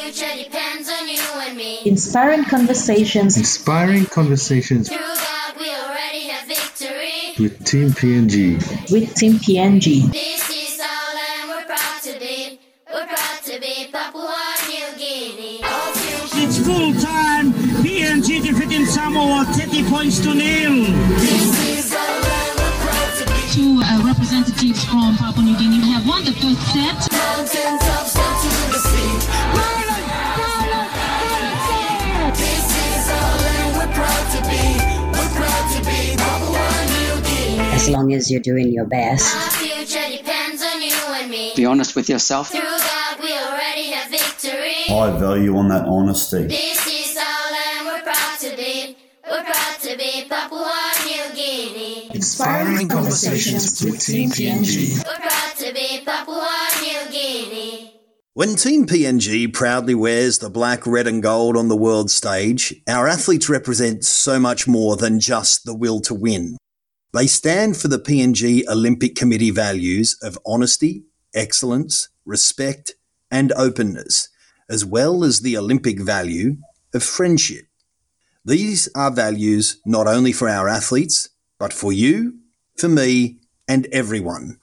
future depends on you and me. Inspiring conversations Inspiring conversations Through God, we already have victory. with Team PNG. with Team PNG. This is our land, we're proud to be. We're proud to be Papua New Guinea. It's full time. PNG defeating Samoa 30 points to nil. This is our land, we're proud to be. two uh, representatives from Papua New Guinea have won the first set. Guinea. as long as you're doing your best. Our future depends on you and me. Be honest with yourself. Through God, we already have victory. high value on that honesty. This is our land, we're proud to be. We're proud to be Papua New Guinea. Inspiring conversations with Team PNG. We're proud to be Papua New Guinea. When Team PNG proudly wears the black, red, and gold on the world stage, our athletes represent so much more than just the will to win. They stand for the PNG Olympic Committee values of honesty, excellence, respect, and openness, as well as the Olympic value of friendship. These are values not only for our athletes, but for you, for me, and everyone.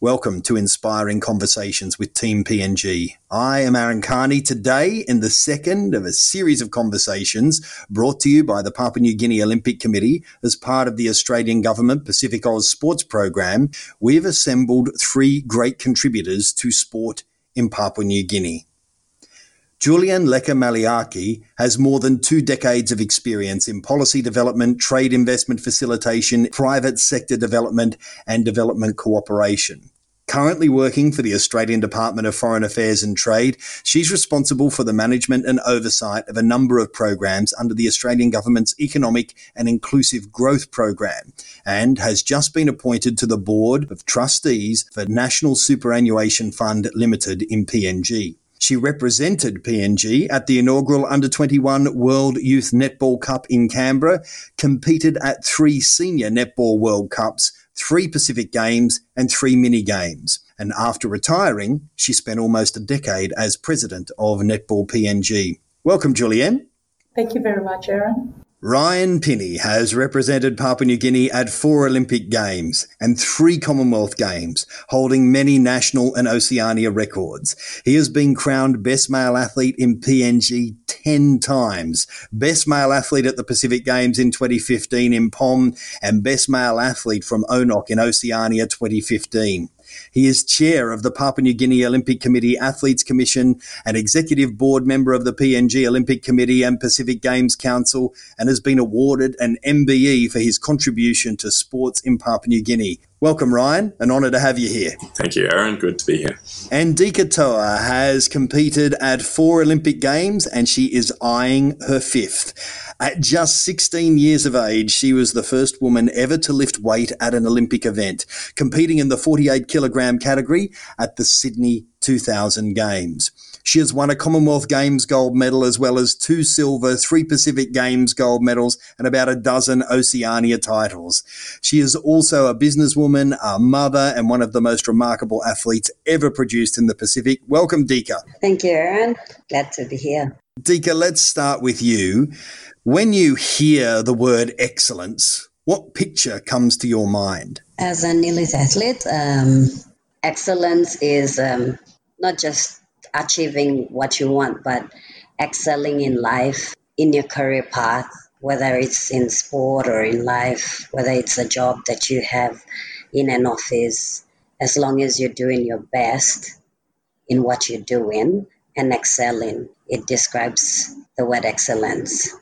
Welcome to Inspiring Conversations with Team PNG. I am Aaron Kearney today in the second of a series of conversations brought to you by the Papua New Guinea Olympic Committee as part of the Australian Government PacificAus Sports Program. We've assembled three great contributors to sport in Papua New Guinea. Julian Maliaki has more than two decades of experience in policy development, trade investment facilitation, private sector development, and development cooperation. Currently working for the Australian Department of Foreign Affairs and Trade, she's responsible for the management and oversight of a number of programs under the Australian Government's Economic and Inclusive Growth Program and has just been appointed to the Board of Trustees for National Superannuation Fund Limited in PNG. She represented PNG at the inaugural Under 21 World Youth Netball Cup in Canberra, competed at three Senior Netball World Cups, three Pacific Games, and three mini games. And after retiring, she spent almost a decade as president of Netball PNG. Welcome, Julianne. Thank you very much, Aaron. Ryan Pini has represented Papua New Guinea at four Olympic Games and three Commonwealth Games, holding many national and Oceania records. He has been crowned Best Male Athlete in PNG 10 times, Best Male Athlete at the Pacific Games in 2015 in POM, and Best Male Athlete from ONOC in Oceania 2015. He is chair of the Papua New Guinea Olympic Committee Athletes Commission, an executive board member of the PNG Olympic Committee and Pacific Games Council, and has been awarded an MBE for his contribution to sports in Papua New Guinea. Welcome, Ryan. An honour to have you here. Thank you, Aaron. Good to be here. And Dika Toa has competed at four Olympic Games and she is eyeing her fifth. At just 16 years of age, she was the first woman ever to lift weight at an Olympic event, competing in the 48 kilogram category at the Sydney 2000 Games. She has won a Commonwealth Games gold medal as well as two silver, three Pacific Games gold medals, and about a dozen Oceania titles. She is also a businesswoman, a mother, and one of the most remarkable athletes ever produced in the Pacific. Welcome, Dika. Thank you, Aaron. Glad to be here. Dika, let's start with you. When you hear the word excellence, what picture comes to your mind? As an elite athlete, um, excellence is um, not just achieving what you want, but excelling in life, in your career path, whether it's in sport or in life, whether it's a job that you have in an office, as long as you're doing your best in what you're doing and excelling, it describes the word excellence.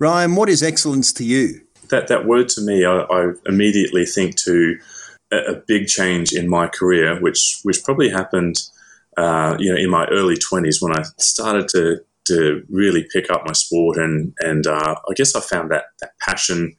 Ryan, what is excellence to you? That that word to me, I, I immediately think to a, a big change in my career, which which probably happened, uh, you know, in my early twenties when I started to to really pick up my sport and and uh, I guess I found that that passion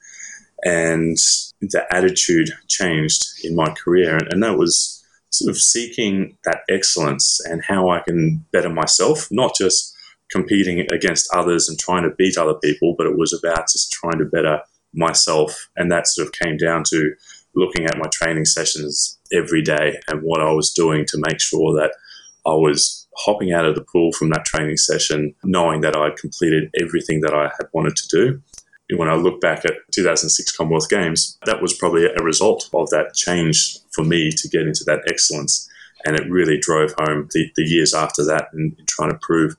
and the attitude changed in my career, and, and that was sort of seeking that excellence and how I can better myself, not just competing against others and trying to beat other people, but it was about just trying to better myself. And that sort of came down to looking at my training sessions every day and what I was doing to make sure that I was hopping out of the pool from that training session, knowing that I'd completed everything that I had wanted to do. When I look back at 2006 Commonwealth Games, that was probably a result of that change for me to get into that excellence. And it really drove home the, the years after that in trying to prove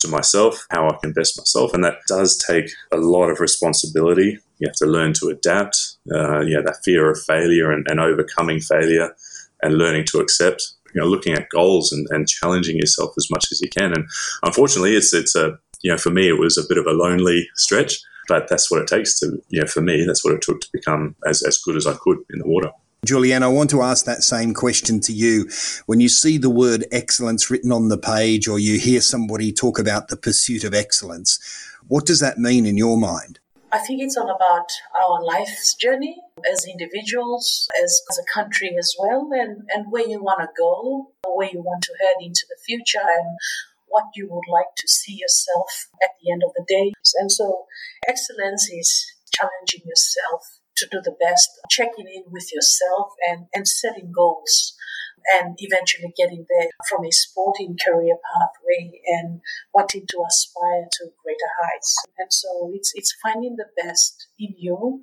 to myself how I can best myself. And that does take a lot of responsibility. You have to learn to adapt, uh, know, that fear of failure and, and overcoming failure and learning to accept you know looking at goals and, and challenging yourself as much as you can. And unfortunately, it's it's a you know for me it was a bit of a lonely stretch, but that's what it takes to you know for me that's what it took to become as as good as I could in the water. Julianne, I want to ask that same question to you. When you see the word excellence written on the page or you hear somebody talk about the pursuit of excellence, what does that mean in your mind? I think it's all about our life's journey as individuals, as, as a country as well, and, and where you want to go, where you want to head into the future, and what you would like to see yourself at the end of the day. And so, excellence is challenging yourself to do the best, checking in with yourself, and, and setting goals and eventually getting there from a sporting career pathway and wanting to aspire to greater heights. And so it's it's finding the best in you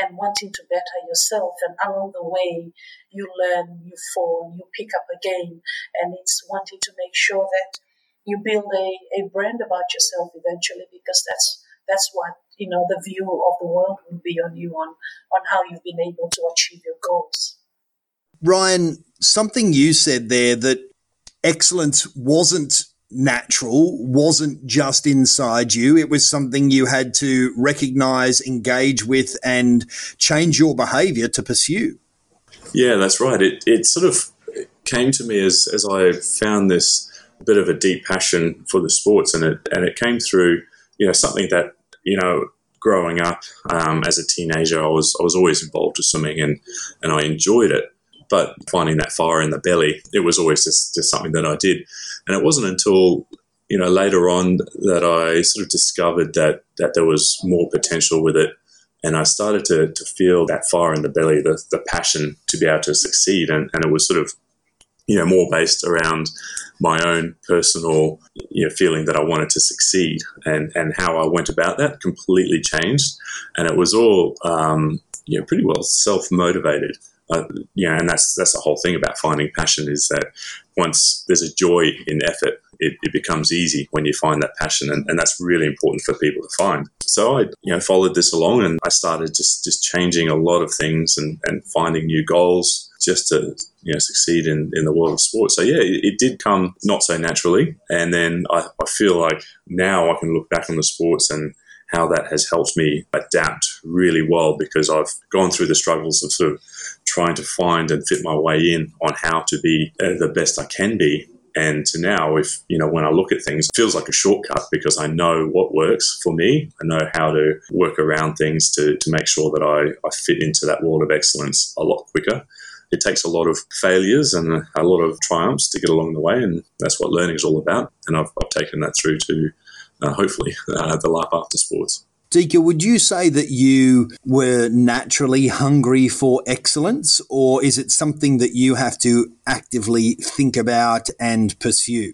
and wanting to better yourself and along the way you learn, you fall, you pick up again and it's wanting to make sure that you build a, a brand about yourself eventually because that's that's what you know the view of the world will be on you on on how you've been able to achieve your goals. Ryan, something you said there that excellence wasn't natural, wasn't just inside you. It was something you had to recognize, engage with, and change your behavior to pursue. Yeah, that's right. It, it sort of came to me as, as I found this bit of a deep passion for the sports, and it, and it came through, you know, something that, you know, growing up um, as a teenager, I was I was always involved with swimming and and I enjoyed it. But finding that fire in the belly, it was always just, just something that I did. And it wasn't until you know later on that I sort of discovered that that there was more potential with it, and I started to, to feel that fire in the belly, the, the passion to be able to succeed, and, and it was sort of you know more based around my own personal you know feeling that I wanted to succeed, and and how I went about that completely changed, and it was all um, you know pretty well self motivated uh, and that's that's the whole thing about finding passion is that once there's a joy in effort, it, it becomes easy when you find that passion, and, and that's really important for people to find. So I, you know, followed this along, and I started just just changing a lot of things and, and finding new goals just to you know succeed in, in the world of sport. So yeah, it, it did come not so naturally, and then I, I feel like now I can look back on the sports and how that has helped me adapt really well because I've gone through the struggles of sort of trying to find and fit my way in on how to be the best I can be. And to now, if you know, when I look at things, it feels like a shortcut because I know what works for me. I know how to work around things to, to make sure that I, I fit into that world of excellence a lot quicker. It takes a lot of failures and a lot of triumphs to get along the way, and that's what learning is all about. And I've, I've taken that through to uh, hopefully uh, the life after sports. Dika, would you say that you were naturally hungry for excellence, or is it something that you have to actively think about and pursue?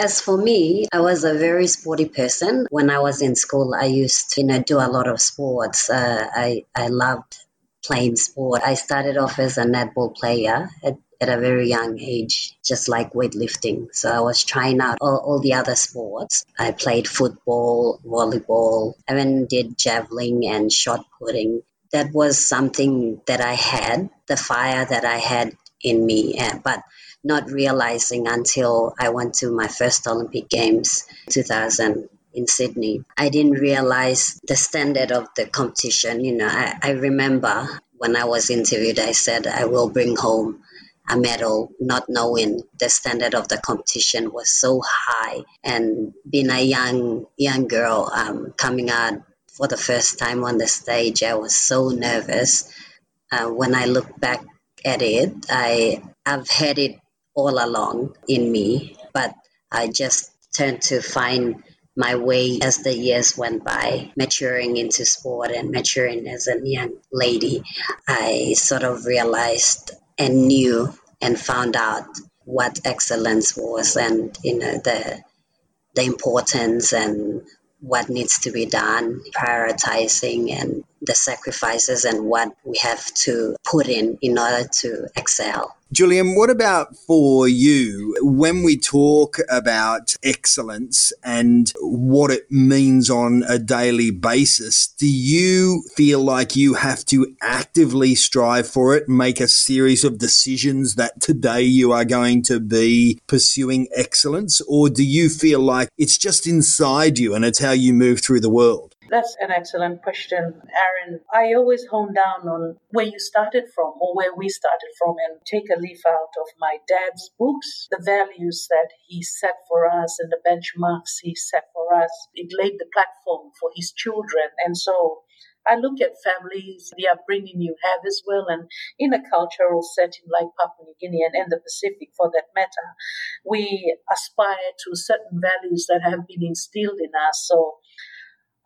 As for me, I was a very sporty person. When I was in school, I used to you know, do a lot of sports. Uh, I, I loved playing sport. I started off as a netball player at at a very young age, just like weightlifting. So I was trying out all, all the other sports. I played football, volleyball, I even did javelin and shot putting. That was something that I had, the fire that I had in me, uh, but not realizing until I went to my first Olympic Games 2000 in Sydney. I didn't realize the standard of the competition. You know, I, I remember when I was interviewed, I said I will bring home a medal, not knowing the standard of the competition was so high. And being a young young girl um, coming out for the first time on the stage, I was so nervous. Uh, when I look back at it, I I've had it all along in me, but I just turned to find my way as the years went by, maturing into sport and maturing as a young lady, I sort of realized and knew and found out what excellence was and you know the the importance and what needs to be done, prioritizing and the sacrifices and what we have to put in in order to excel. Julian, what about for you when we talk about excellence and what it means on a daily basis? Do you feel like you have to actively strive for it, make a series of decisions that today you are going to be pursuing excellence? Or do you feel like it's just inside you and it's how you move through the world? That's an excellent question, Aaron. I always hone down on where you started from or where we started from and take a leaf out of my dad's books, the values that he set for us and the benchmarks he set for us. It laid the platform for his children. And so I look at families, the upbringing you have as well, and in a cultural setting like Papua New Guinea and, and the Pacific for that matter, we aspire to certain values that have been instilled in us. So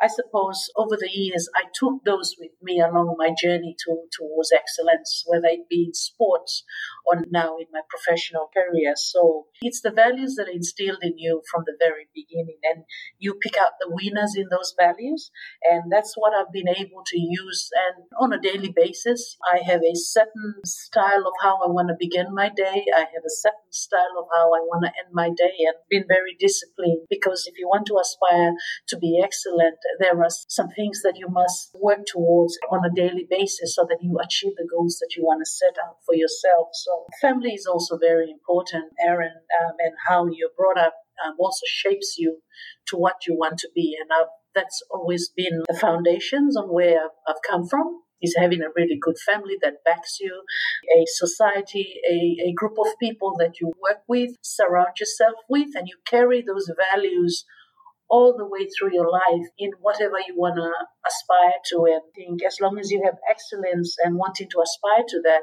I suppose over the years, I took those with me along my journey to, towards excellence, whether it be in sports or now in my professional career. So it's the values that are instilled in you from the very beginning, and you pick out the winners in those values. And that's what I've been able to use. And on a daily basis, I have a certain style of how I want to begin my day. I have a certain style of how I want to end my day, and been very disciplined because if you want to aspire to be excellent, there are some things that you must work towards on a daily basis so that you achieve the goals that you want to set out for yourself. So, family is also very important, Aaron, um, and how you're brought up um, also shapes you to what you want to be. And I've, that's always been the foundations on where I've, I've come from is having a really good family that backs you, a society, a, a group of people that you work with, surround yourself with, and you carry those values all the way through your life in whatever you want to aspire to. And think as long as you have excellence and wanting to aspire to that,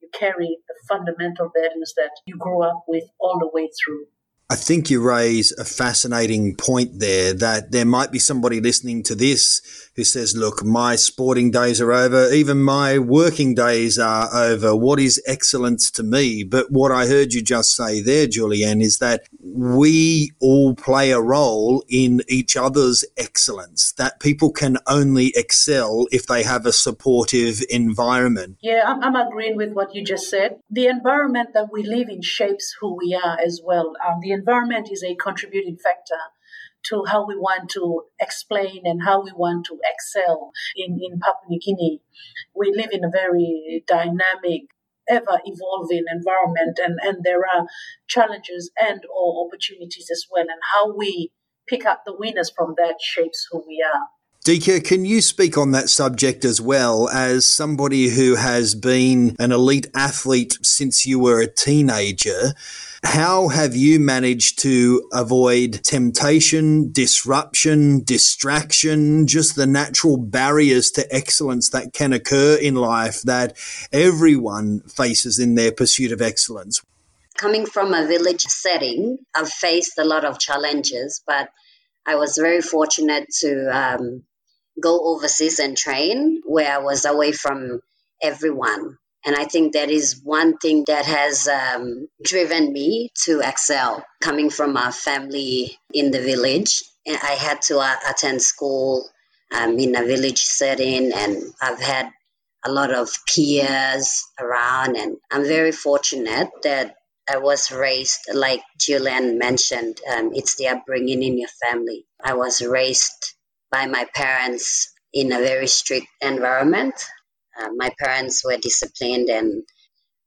you carry the fundamental values that you grew up with all the way through. I think you raise a fascinating point there that there might be somebody listening to this who says, look, my sporting days are over. Even my working days are over. What is excellence to me? But what I heard you just say there, Julianne, is that we all play a role in each other's excellence, that people can only excel if they have a supportive environment. Yeah, I'm, I'm agreeing with what you just said. The environment that we live in shapes who we are as well. Um, the environment is a contributing factor to how we want to explain and how we want to excel in, in Papua New Guinea. We live in a very dynamic, ever evolving environment and, and there are challenges and or opportunities as well and how we pick up the winners from that shapes who we are. Dika, can you speak on that subject as well as somebody who has been an elite athlete since you were a teenager? How have you managed to avoid temptation, disruption, distraction, just the natural barriers to excellence that can occur in life that everyone faces in their pursuit of excellence? Coming from a village setting, I've faced a lot of challenges, but I was very fortunate to um, go overseas and train where I was away from everyone. And I think that is one thing that has um, driven me to excel. Coming from a family in the village, I had to uh, attend school um, in a village setting, and I've had a lot of peers around. And I'm very fortunate that I was raised, like Julian mentioned, um, it's the upbringing in your family. I was raised by my parents in a very strict environment. Uh, my parents were disciplined, and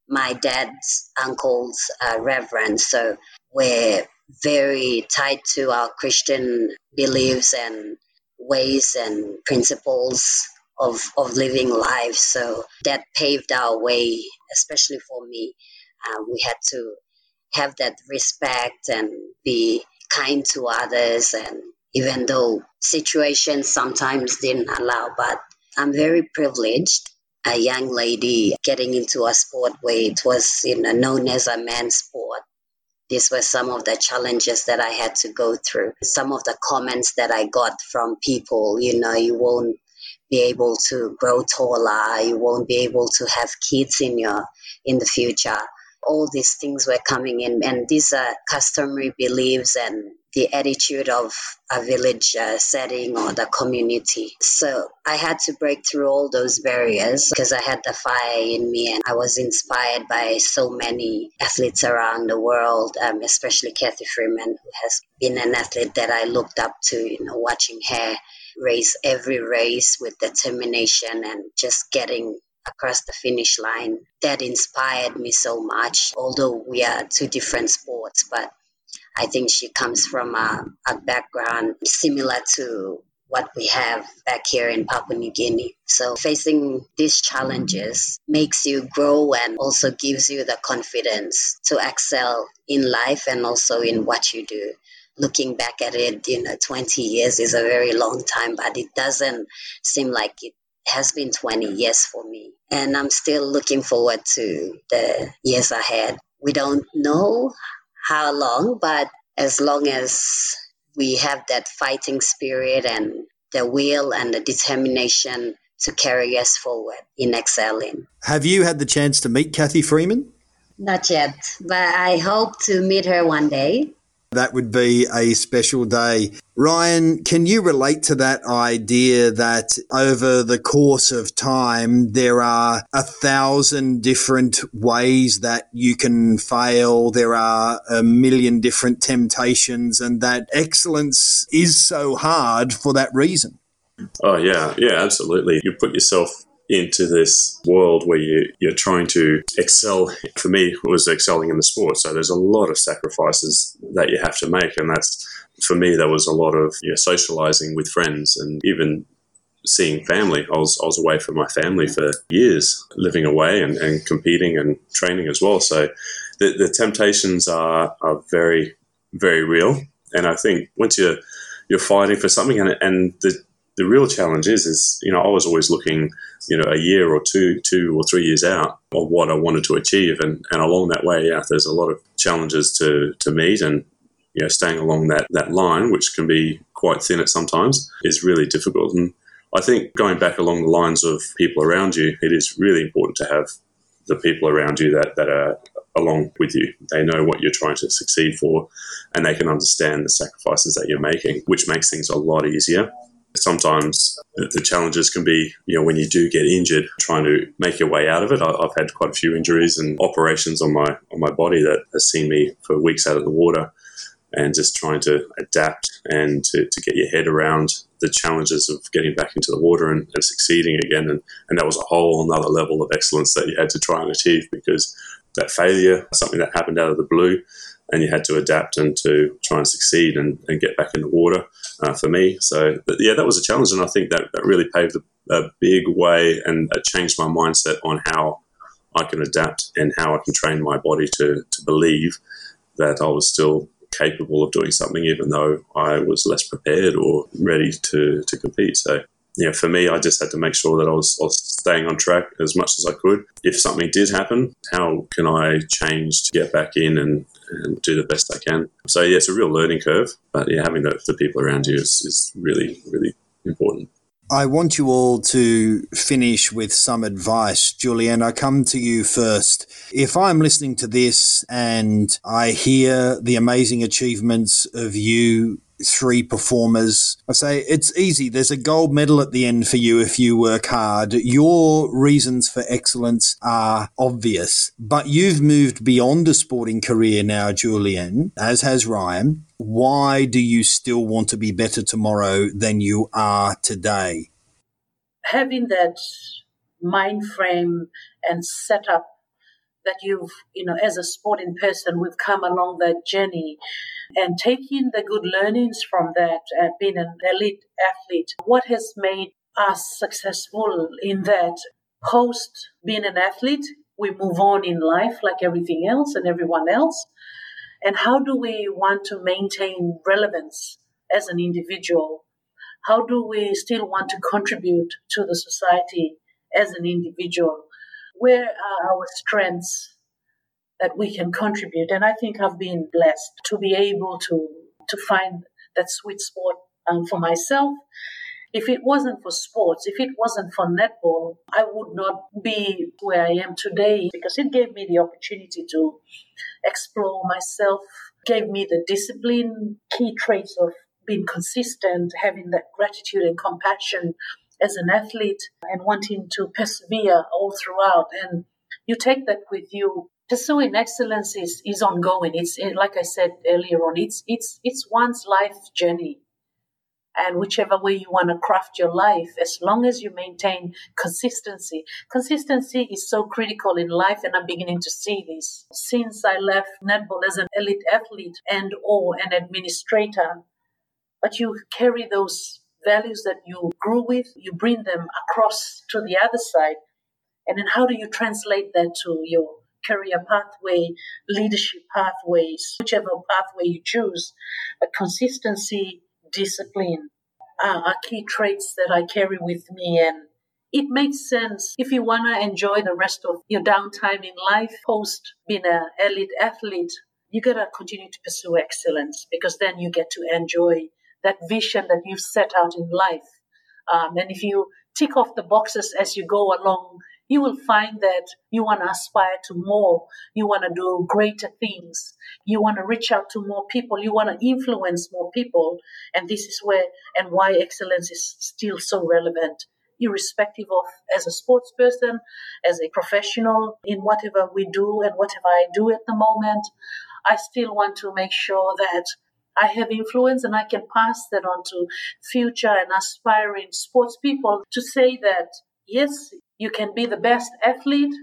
my dad's uncles are reverend, so we're very tied to our Christian beliefs and ways and principles of, of living life. So that paved our way, especially for me. Uh, we had to have that respect and be kind to others and even though situations sometimes didn't allow but i'm very privileged a young lady getting into a sport where it was you know known as a man's sport. These were some of the challenges that i had to go through. Some of the comments that i got from people you know you won't be able to grow taller. You won't be able to have kids in your in the future all these things were coming in, and these are customary beliefs and the attitude of a village uh, setting or the community. So I had to break through all those barriers because I had the fire in me and I was inspired by so many athletes around the world, um, especially Cathy Freeman, who has been an athlete that I looked up to, you know, watching her race every race with determination and just getting across the finish line. That inspired me so much, although we are two different sports, but I think she comes from a, a background similar to what we have back here in Papua New Guinea. So facing these challenges makes you grow and also gives you the confidence to excel in life and also in what you do. Looking back at it, you know, 20 years is a very long time, but it doesn't seem like it has been 20 years for me. And I'm still looking forward to the years ahead. We don't know how long, but as long as we have that fighting spirit and the will and the determination to carry us forward in excelling. Have you had the chance to meet Cathy Freeman? Not yet, but I hope to meet her one day. That would be a special day. Ryan, can you relate to that idea that over the course of time, there are a thousand different ways that you can fail? There are a million different temptations, and that excellence is so hard for that reason. Oh, yeah. Yeah, absolutely. You put yourself into this world where you, you're trying to excel. For me, it was excelling in the sport. So there's a lot of sacrifices that you have to make. And that's, for me, there was a lot of you know, socializing with friends and even seeing family. I was, I was away from my family for years, living away and, and competing and training as well. So the, the temptations are, are very, very real. And I think once you're, you're fighting for something and, and the, the real challenge is, is, you know, I was always looking, you know, a year or two, two or three years out of what I wanted to achieve. And, and along that way, yeah, there's a lot of challenges to, to meet and, you know, staying along that, that line, which can be quite thin at sometimes, is really difficult. And I think going back along the lines of people around you, it is really important to have the people around you that, that are along with you. They know what you're trying to succeed for and they can understand the sacrifices that you're making, which makes things a lot easier sometimes the challenges can be, you know, when you do get injured, trying to make your way out of it. I've had quite a few injuries and operations on my on my body that has seen me for weeks out of the water, and just trying to adapt and to, to get your head around the challenges of getting back into the water and, and succeeding again. And, and that was a whole another level of excellence that you had to try and achieve because that failure, something that happened out of the blue, and you had to adapt and to try and succeed and, and get back in the water uh, for me. So, yeah, that was a challenge, and I think that, that really paved a, a big way and changed my mindset on how I can adapt and how I can train my body to, to believe that I was still capable of doing something, even though I was less prepared or ready to, to compete. So, yeah, for me, I just had to make sure that I was, I was staying on track as much as I could. If something did happen, how can I change to get back in and, and do the best I can? So, yeah, it's a real learning curve, but yeah, having the, the people around you is, is really, really important. I want you all to finish with some advice. Julianne, I come to you first. If I'm listening to this and I hear the amazing achievements of you three performers. I say it's easy. There's a gold medal at the end for you if you work hard. Your reasons for excellence are obvious, but you've moved beyond a sporting career now, Julianne, as has Ryan. Why do you still want to be better tomorrow than you are today? Having that mind frame and setup that you've, you know, as a sporting person, we've come along that journey and taking the good learnings from that, uh, being an elite athlete, what has made us successful in that post being an athlete, we move on in life like everything else and everyone else. And how do we want to maintain relevance as an individual? How do we still want to contribute to the society as an individual? Where are our strengths? that we can contribute. And I think I've been blessed to be able to to find that sweet spot um, for myself If it wasn't for sports, if it wasn't for netball, I would not be where I am today because it gave me the opportunity to explore myself, gave me the discipline, key traits of being consistent, having that gratitude and compassion as an athlete, and wanting to persevere all throughout. And you take that with you. Pursuing excellence is, is ongoing. It's like I said earlier on. It's it's it's one's life journey and whichever way you want to craft your life, as long as you maintain consistency. Consistency is so critical in life, and I'm beginning to see this. Since I left netball as an elite athlete and or an administrator, but you carry those values that you grew with, you bring them across to the other side. And then how do you translate that to your career pathway, leadership pathways, whichever pathway you choose? But consistency discipline uh, are key traits that I carry with me and it makes sense if you want to enjoy the rest of your downtime in life post being an elite athlete you got to continue to pursue excellence because then you get to enjoy that vision that you've set out in life um, and if you tick off the boxes as you go along you will find that you want to aspire to more. You want to do greater things. You want to reach out to more people. You want to influence more people. And this is where and why excellence is still so relevant, irrespective of as a sports person, as a professional in whatever we do and whatever I do at the moment. I still want to make sure that I have influence and I can pass that on to future and aspiring sports people to say that yes, you can be the best athlete,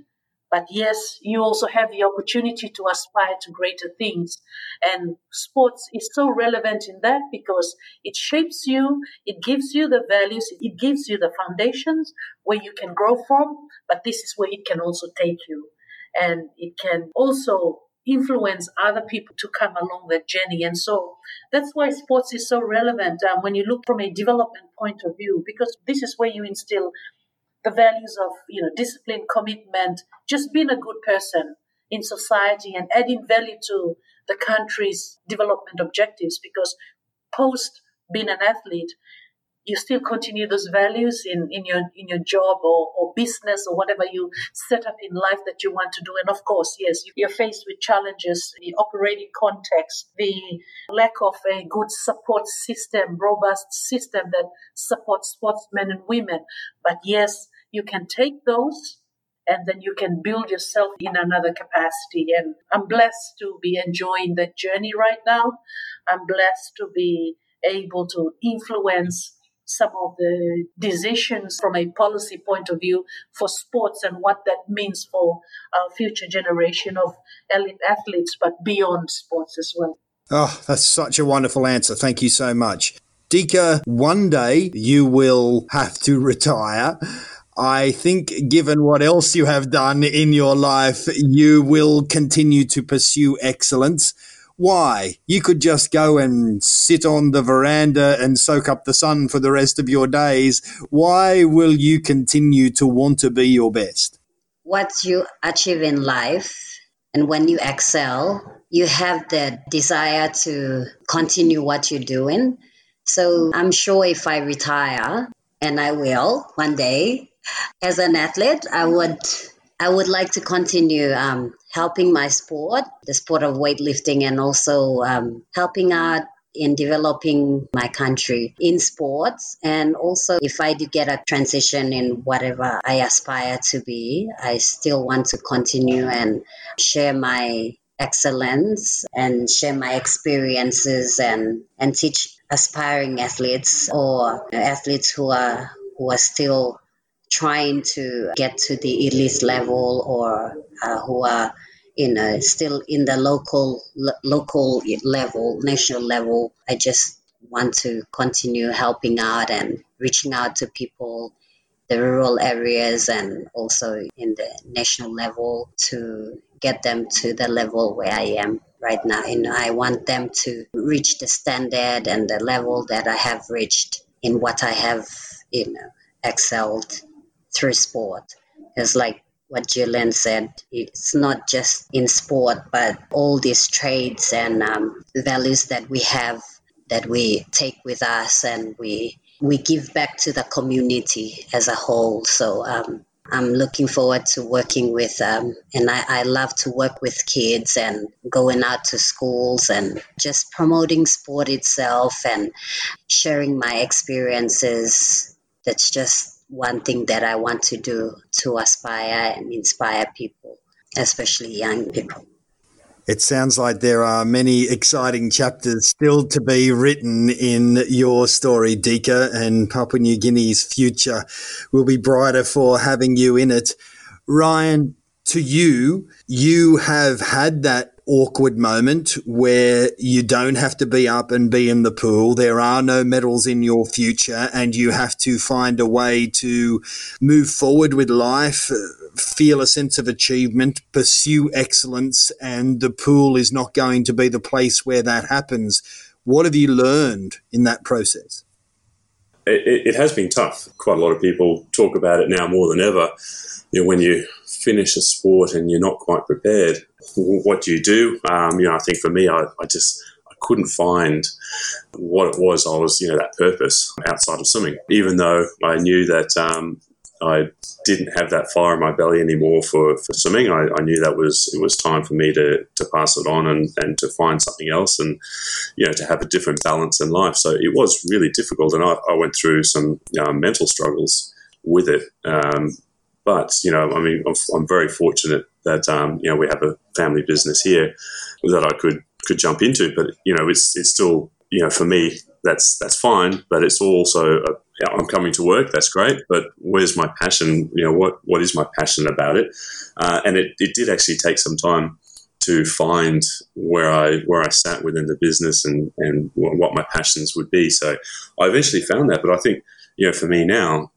but yes, you also have the opportunity to aspire to greater things. And sports is so relevant in that because it shapes you, it gives you the values, it gives you the foundations where you can grow from, but this is where it can also take you. And it can also influence other people to come along that journey. And so that's why sports is so relevant um, when you look from a development point of view, because this is where you instill the values of you know discipline, commitment, just being a good person in society and adding value to the country's development objectives. Because post being an athlete, you still continue those values in, in your in your job or, or business or whatever you set up in life that you want to do. And of course, yes, you're faced with challenges, the operating context, the lack of a good support system, robust system that supports sportsmen and women. But yes, you can take those and then you can build yourself in another capacity. And I'm blessed to be enjoying that journey right now. I'm blessed to be able to influence some of the decisions from a policy point of view for sports and what that means for our future generation of elite athletes, but beyond sports as well. Oh, that's such a wonderful answer. Thank you so much. Dika, one day you will have to retire. I think, given what else you have done in your life, you will continue to pursue excellence. Why? You could just go and sit on the veranda and soak up the sun for the rest of your days. Why will you continue to want to be your best? What you achieve in life and when you excel, you have the desire to continue what you're doing. So I'm sure if I retire, and I will one day, as an athlete, I would I would like to continue um, helping my sport, the sport of weightlifting, and also um, helping out in developing my country in sports. And also, if I do get a transition in whatever I aspire to be, I still want to continue and share my excellence and share my experiences and, and teach aspiring athletes or athletes who are who are still trying to get to the elite level or uh, who are you know still in the local lo- local level national level. I just want to continue helping out and reaching out to people the rural areas and also in the national level to get them to the level where i am right now. And i want them to reach the standard and the level that i have reached in what i have you know excelled through sport. It's like what Jillian said, it's not just in sport, but all these traits and um, values that we have that we take with us and we we give back to the community as a whole. So um, I'm looking forward to working with, um, and I, I love to work with kids and going out to schools and just promoting sport itself and sharing my experiences. That's just one thing that I want to do to aspire and inspire people, especially young people. It sounds like there are many exciting chapters still to be written in your story, Dika, and Papua New Guinea's future will be brighter for having you in it. Ryan, to you, you have had that awkward moment where you don't have to be up and be in the pool. There are no medals in your future, and you have to find a way to move forward with life, feel a sense of achievement, pursue excellence, and the pool is not going to be the place where that happens. What have you learned in that process? It, it has been tough. Quite a lot of people talk about it now more than ever. You know, when you finish a sport and you're not quite prepared, what do you do? Um, you know, I think for me, I, I just I couldn't find what it was. I was, you know, that purpose outside of swimming, even though I knew that um, I didn't have that fire in my belly anymore for, for swimming. I, I, knew that was it was time for me to, to pass it on and, and to find something else and you know to have a different balance in life. So it was really difficult, and I, I went through some you know, mental struggles with it. Um, but you know, I mean, I'm, I'm very fortunate that um, you know we have a family business here that I could could jump into. But you know, it's it's still you know for me that's that's fine. But it's also a, I'm coming to work. That's great. But where's my passion? You know, what what is my passion about it? Uh, and it, it did actually take some time to find where I where I sat within the business and and what my passions would be. So I eventually found that. But I think you know for me now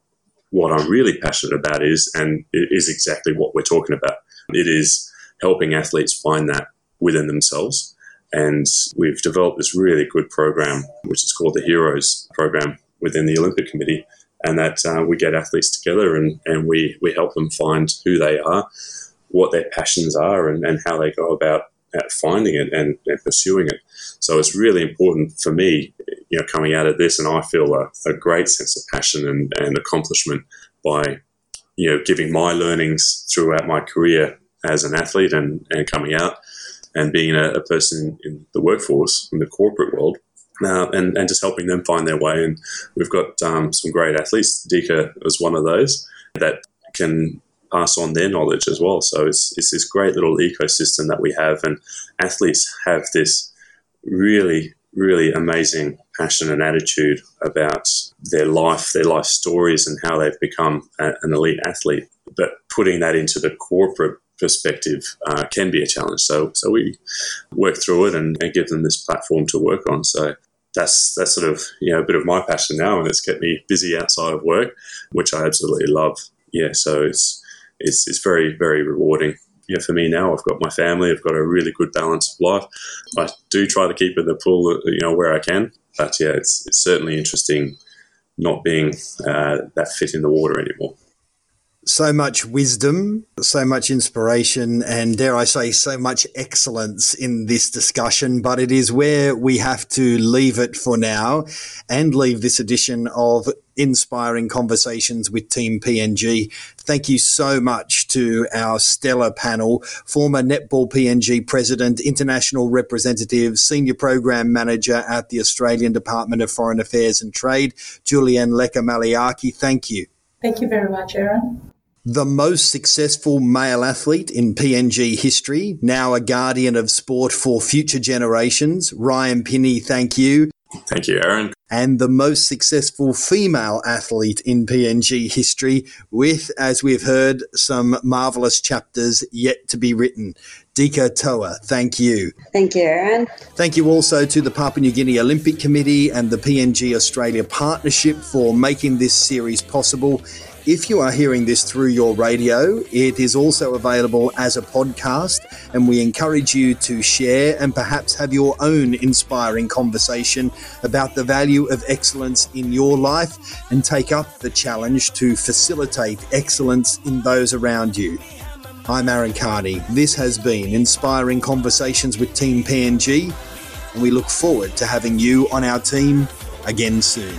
what I'm really passionate about is, and is exactly what we're talking about. It is helping athletes find that within themselves. And we've developed this really good program, which is called the Heroes program within the Olympic Committee. And that uh, we get athletes together and, and we, we help them find who they are, what their passions are, and, and how they go about at finding it and, and, pursuing it. So it's really important for me, you know, coming out of this, and I feel a, a great sense of passion and, and, accomplishment by, you know, giving my learnings throughout my career as an athlete and, and coming out and being a, a person in the workforce, in the corporate world. Uh, and, and just helping them find their way. And we've got um, some great athletes. Dika is one of those that can pass on their knowledge as well. So it's, it's this great little ecosystem that we have, and athletes have this really, really amazing passion and attitude about their life, their life stories, and how they've become a, an elite athlete. But putting that into the corporate perspective uh, can be a challenge. So, so we work through it and, and give them this platform to work on. So that's that's sort of you know a bit of my passion now, and it's kept me busy outside of work, which I absolutely love. Yeah, so it's it's, it's very, very rewarding. Yeah, for me now, I've got my family. I've got a really good balance of life. I do try to keep in the pool, you know, where I can. But yeah, it's, it's certainly interesting not being uh, that fit in the water anymore so much wisdom, so much inspiration, and dare I say, so much excellence in this discussion. But it is where we have to leave it for now and leave this edition of Inspiring Conversations with Team PNG. Thank you so much to our stellar panel, former Netball PNG President, International Representative, Senior Program Manager at the Australian Department of Foreign Affairs and Trade, Julianne Leka Maliaki. Thank you. Thank you very much, Aaron the most successful male athlete in PNG history, now a guardian of sport for future generations. Ryan Pini, thank you. Thank you, Aaron. And the most successful female athlete in PNG history, with, as we've heard, some marvellous chapters yet to be written. Dika Toa, thank you. Thank you, Aaron. Thank you also to the Papua New Guinea Olympic Committee and the PNG Australia Partnership for making this series possible. If you are hearing this through your radio, it is also available as a podcast, and we encourage you to share and perhaps have your own inspiring conversation about the value of excellence in your life and take up the challenge to facilitate excellence in those around you. I'm Aaron Kearney. This has been Inspiring Conversations with Team PNG, and we look forward to having you on our team again soon.